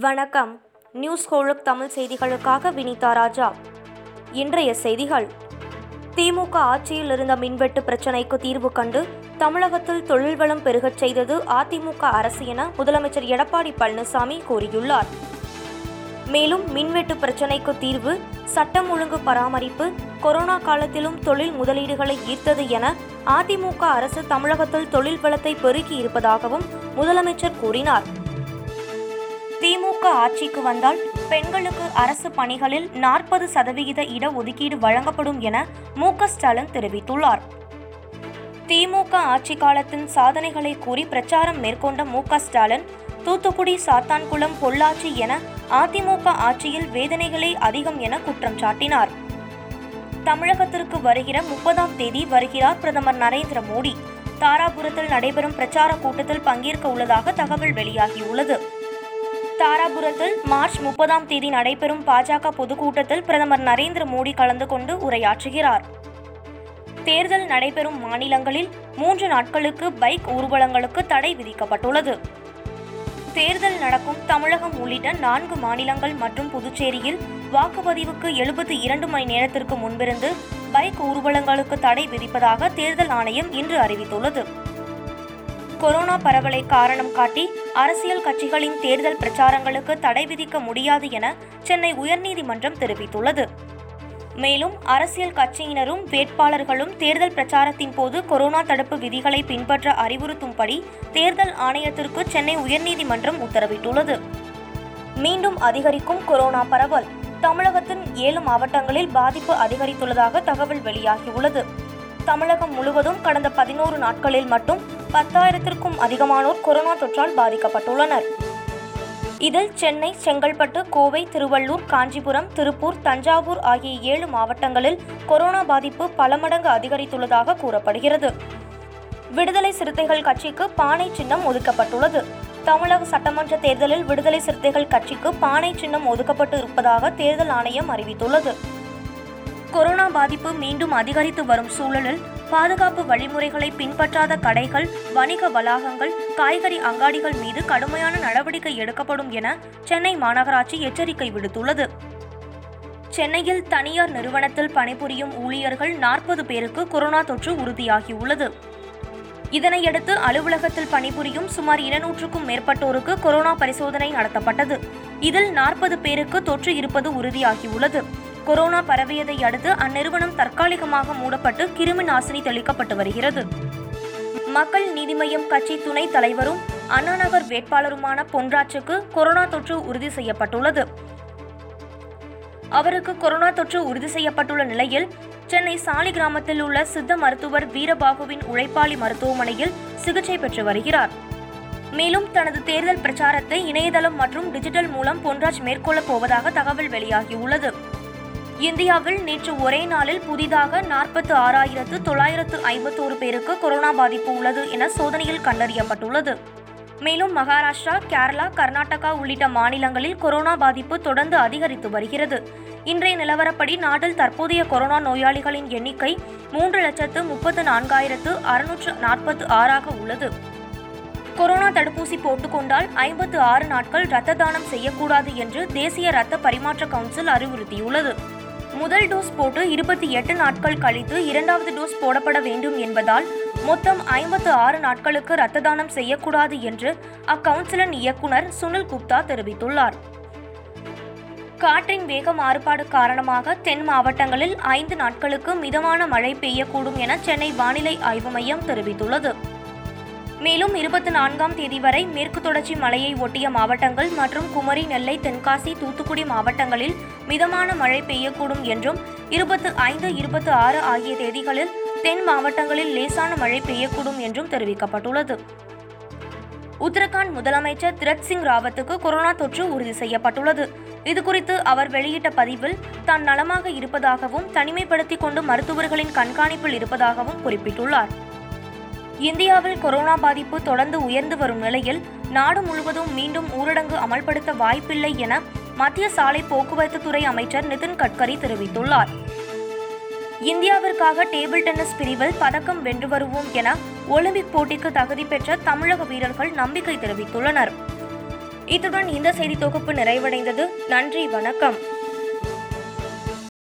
வணக்கம். நியூஸ் ஹோலுக் தமிழ் செய்திகளுக்காக வினிதா ராஜா. இன்றைய செய்திகள். திமுக ஆட்சியில் இருந்த மின்வெட்டு பிரச்சினைக்கு தீர்வு கண்டு தமிழகத்தில் தொழில் வளம் பெருகச் செய்தது அதிமுக அரசு என முதலமைச்சர் எடப்பாடி பழனிசாமி கூறியுள்ளார். மேலும் மின்வெட்டு பிரச்சினைக்கு தீர்வு சட்டம் ஒழுங்கு பராமரிப்பு கொரோனா காலத்திலும் தொழில் முதலீடுகளை ஈர்த்தது என அதிமுக அரசு தமிழகத்தில் தொழில் வளத்தை பெருக்கி இருப்பதாகவும் முதலமைச்சர் கூறினார். திமுக ஆட்சிக்கு வந்தால் பெண்களுக்கு அரசு பணிகளில் நாற்பது சதவிகித இடஒதுக்கீடு வழங்கப்படும் என மு ஸ்டாலின் தெரிவித்துள்ளார். திமுக ஆட்சி காலத்தின் சாதனைகளை கூறி பிரச்சாரம் மேற்கொண்ட மு ஸ்டாலின் தூத்துக்குடி சாத்தான்குளம் பொள்ளாச்சி என அதிமுக ஆட்சியில் வேதனைகளே அதிகம் என குற்றம் சாட்டினார். தமிழகத்திற்கு வருகிற முப்பதாம் தேதி வருகிறார் பிரதமர் நரேந்திர மோடி. தாராபுரத்தில் நடைபெறும் பிரச்சார கூட்டத்தில் பங்கேற்க உள்ளதாக தகவல் வெளியாகியுள்ளது. தாராபுரத்தில் மார்ச் முப்பதாம் தேதி நடைபெறும் பாஜக பொதுக்கூட்டத்தில் பிரதமர் நரேந்திர மோடி கலந்து கொண்டு உரையாற்றுகிறார். தேர்தல் நடைபெறும் மாநிலங்களில் மூன்று நாட்களுக்கு பைக் ஊர்வலங்களுக்கு தடை விதிக்கப்பட்டுள்ளது. தேர்தல் நடக்கும் தமிழகம் உள்ளிட்ட நான்கு மாநிலங்கள் மற்றும் புதுச்சேரியில் வாக்குப்பதிவுக்கு எழுபத்தி இரண்டு மணி நேரத்திற்கு முன்பிருந்து பைக் ஊர்வலங்களுக்கு தடை விதிப்பதாக தேர்தல் ஆணையம் இன்று அறிவித்துள்ளது. கொரோனா பரவலை காரணம் காட்டி அரசியல் கட்சிகளின் தேர்தல் பிரச்சாரங்களுக்கு தடை விதிக்க முடியாது என சென்னை உயர்நீதிமன்றம் தெரிவித்துள்ளது. மேலும் அரசியல் கட்சியினரும் வேட்பாளர்களும் தேர்தல் பிரச்சாரத்தின் போது கொரோனா தடுப்பு விதிகளை பின்பற்ற அறிவுறுத்தும்படி தேர்தல் ஆணையத்திற்கு சென்னை உயர்நீதிமன்றம் உத்தரவிட்டுள்ளது. மீண்டும் அதிகரிக்கும் கொரோனா பரவல் தமிழகத்தின் ஏழு மாவட்டங்களில் பாதிப்பு அதிகரித்துள்ளதாக தகவல் வெளியாகியுள்ளது. தமிழகம் முழுவதும் கடந்த பதினோரு நாட்களில் மட்டும் பத்தாயிரத்திற்கும் அதிகமானோர் கொரோனா தொற்றால் பாதிக்கப்பட்டுள்ளனர். இதில் சென்னை செங்கல்பட்டு கோவை திருவள்ளூர் காஞ்சிபுரம் திருப்பூர் தஞ்சாவூர் ஆகிய ஏழு மாவட்டங்களில் கொரோனா பாதிப்பு பல மடங்கு அதிகரித்துள்ளதாக கூறப்படுகிறது. விடுதலை சிறுத்தைகள் கட்சிக்கு பானை சின்னம் ஒதுக்கப்பட்டுள்ளது. தமிழக சட்டமன்ற தேர்தலில் விடுதலை சிறுத்தைகள் கட்சிக்கு பானை சின்னம் ஒதுக்கப்பட்டு இருப்பதாக தேர்தல் ஆணையம் அறிவித்துள்ளது. கொரோனா பாதிப்பு மீண்டும் அதிகரித்து வரும் சூழலில் பாதுகாப்பு வழிமுறைகளை பின்பற்றாத கடைகள் வணிக வளாகங்கள் காய்கறி அங்காடிகள் மீது கடுமையான நடவடிக்கை எடுக்கப்படும் என சென்னை மாநகராட்சி எச்சரிக்கை விடுத்துள்ளது. சென்னையில் தனியார் நிறுவனத்தில் பணிபுரியும் ஊழியர்கள் நாற்பது பேருக்கு கொரோனா தொற்று உறுதியாகியுள்ளது. இதனையடுத்து அலுவலகத்தில் பணிபுரியும் சுமார் இருநூற்றுக்கும் மேற்பட்டோருக்கு கொரோனா பரிசோதனை நடத்தப்பட்டது. இதில் நாற்பது பேருக்கு தொற்று இருப்பது உறுதியாகியுள்ளது. கொரோனா பரவியதை அடுத்து அந்நிறுவனம் தற்காலிகமாக மூடப்பட்டு கிருமி நாசினி தெளிக்கப்பட்டு வருகிறது. மக்கள் நீதி மய்யம் கட்சி துணைத் தலைவரும் அண்ணாநகர் வேட்பாளருமான பொன்ராஜுக்கு கொரோனா தொற்று உறுதி செய்யப்பட்டுள்ளது. அவருக்கு கொரோனா தொற்று உறுதி செய்யப்பட்டுள்ள நிலையில் சென்னை சாலி கிராமத்தில் உள்ள சித்த மருத்துவர் வீரபாகுவின் உழைப்பாளி மருத்துவமனையில் சிகிச்சை பெற்று வருகிறார். மேலும் தனது தேர்தல் பிரச்சாரத்தை இணையதளம் மற்றும் டிஜிட்டல் மூலம் பொன்ராஜ் மேற்கொள்ளப் போவதாக தகவல் வெளியாகியுள்ளது. இந்தியாவில் நேற்று ஒரே நாளில் புதிதாக நாற்பத்து ஆறாயிரத்து தொள்ளாயிரத்து ஐம்பத்தோரு பேருக்கு கொரோனா பாதிப்பு உள்ளது என சோதனையில் கண்டறியப்பட்டுள்ளது. மேலும் மகாராஷ்டிரா கேரளா கர்நாடகா உள்ளிட்ட மாநிலங்களில் கொரோனா பாதிப்பு தொடர்ந்து அதிகரித்து வருகிறது. இன்றைய நிலவரப்படி நாட்டில் தற்போதைய கொரோனா நோயாளிகளின் எண்ணிக்கை மூன்று லட்சத்து முப்பத்து நான்காயிரத்து அறுநூற்று நாற்பத்து ஆறாக உள்ளது. கொரோனா தடுப்பூசி போட்டுக்கொண்டால் ஐம்பத்து ஆறு நாட்கள் இரத்த தானம் செய்யக்கூடாது என்று தேசிய இரத்த பரிமாற்ற கவுன்சில் அறிவுறுத்தியுள்ளது. முதல் டோஸ் போட்டு இருபத்தி எட்டு நாட்கள் கழித்து இரண்டாவது டோஸ் போடப்பட வேண்டும் என்பதால் மொத்தம் ஐம்பத்து ஆறு நாட்களுக்கு இரத்த தானம் செய்யக்கூடாது என்று அக்கவுன்சிலின் இயக்குனர் சுனில் குப்தா தெரிவித்துள்ளார். காற்றின் வேக மாறுபாடு காரணமாக தென் மாவட்டங்களில் ஐந்து நாட்களுக்கு மிதமான மழை பெய்யக்கூடும் என சென்னை வானிலை ஆய்வு மையம் தெரிவித்துள்ளது. மேலும் இருபத்தி நான்காம் தேதி வரை மேற்கு தொடர்ச்சி மலையை ஒட்டிய மாவட்டங்கள் மற்றும் குமரி நெல்லை தென்காசி தூத்துக்குடி மாவட்டங்களில் மிதமான மழை பெய்யக்கூடும் என்றும் இருபத்து ஐந்து இருபத்தி ஆறு ஆகிய தேதிகளில் தென் மாவட்டங்களில் லேசான மழை பெய்யக்கூடும் என்றும் தெரிவிக்கப்பட்டுள்ளது. உத்தரகாண்ட் முதலமைச்சர் திரத் சிங் ராவத்துக்கு கொரோனா தொற்று உறுதி செய்யப்பட்டுள்ளது. இதுகுறித்து அவர் வெளியிட்ட பதிவில் தான் நலமாக இருப்பதாகவும் தனிமைப்படுத்திக் கொண்டு மருத்துவர்களின் கண்காணிப்பில் இருப்பதாகவும் குறிப்பிட்டுள்ளார். இந்தியாவில் கொரோனா பாதிப்பு தொடர்ந்து உயர்ந்து வரும் நிலையில் நாடு முழுவதும் மீண்டும் ஊரடங்கு அமல்படுத்த வாய்ப்பில்லை என மத்திய சாலை போக்குவரத்து துறை அமைச்சர் நிதின் கட்கரி தெரிவித்துள்ளார். இந்தியாவிற்காக டேபிள் டென்னிஸ் பிரிவில் பதக்கம் வென்று வருவோம் என ஒலிம்பிக் போட்டிக்கு தகுதி பெற்ற தமிழக வீரர்கள் நம்பிக்கை தெரிவித்துள்ளனர். இத்துடன் இந்த செய்தி தொகுப்பு நிறைவடைந்தது. நன்றி வணக்கம்.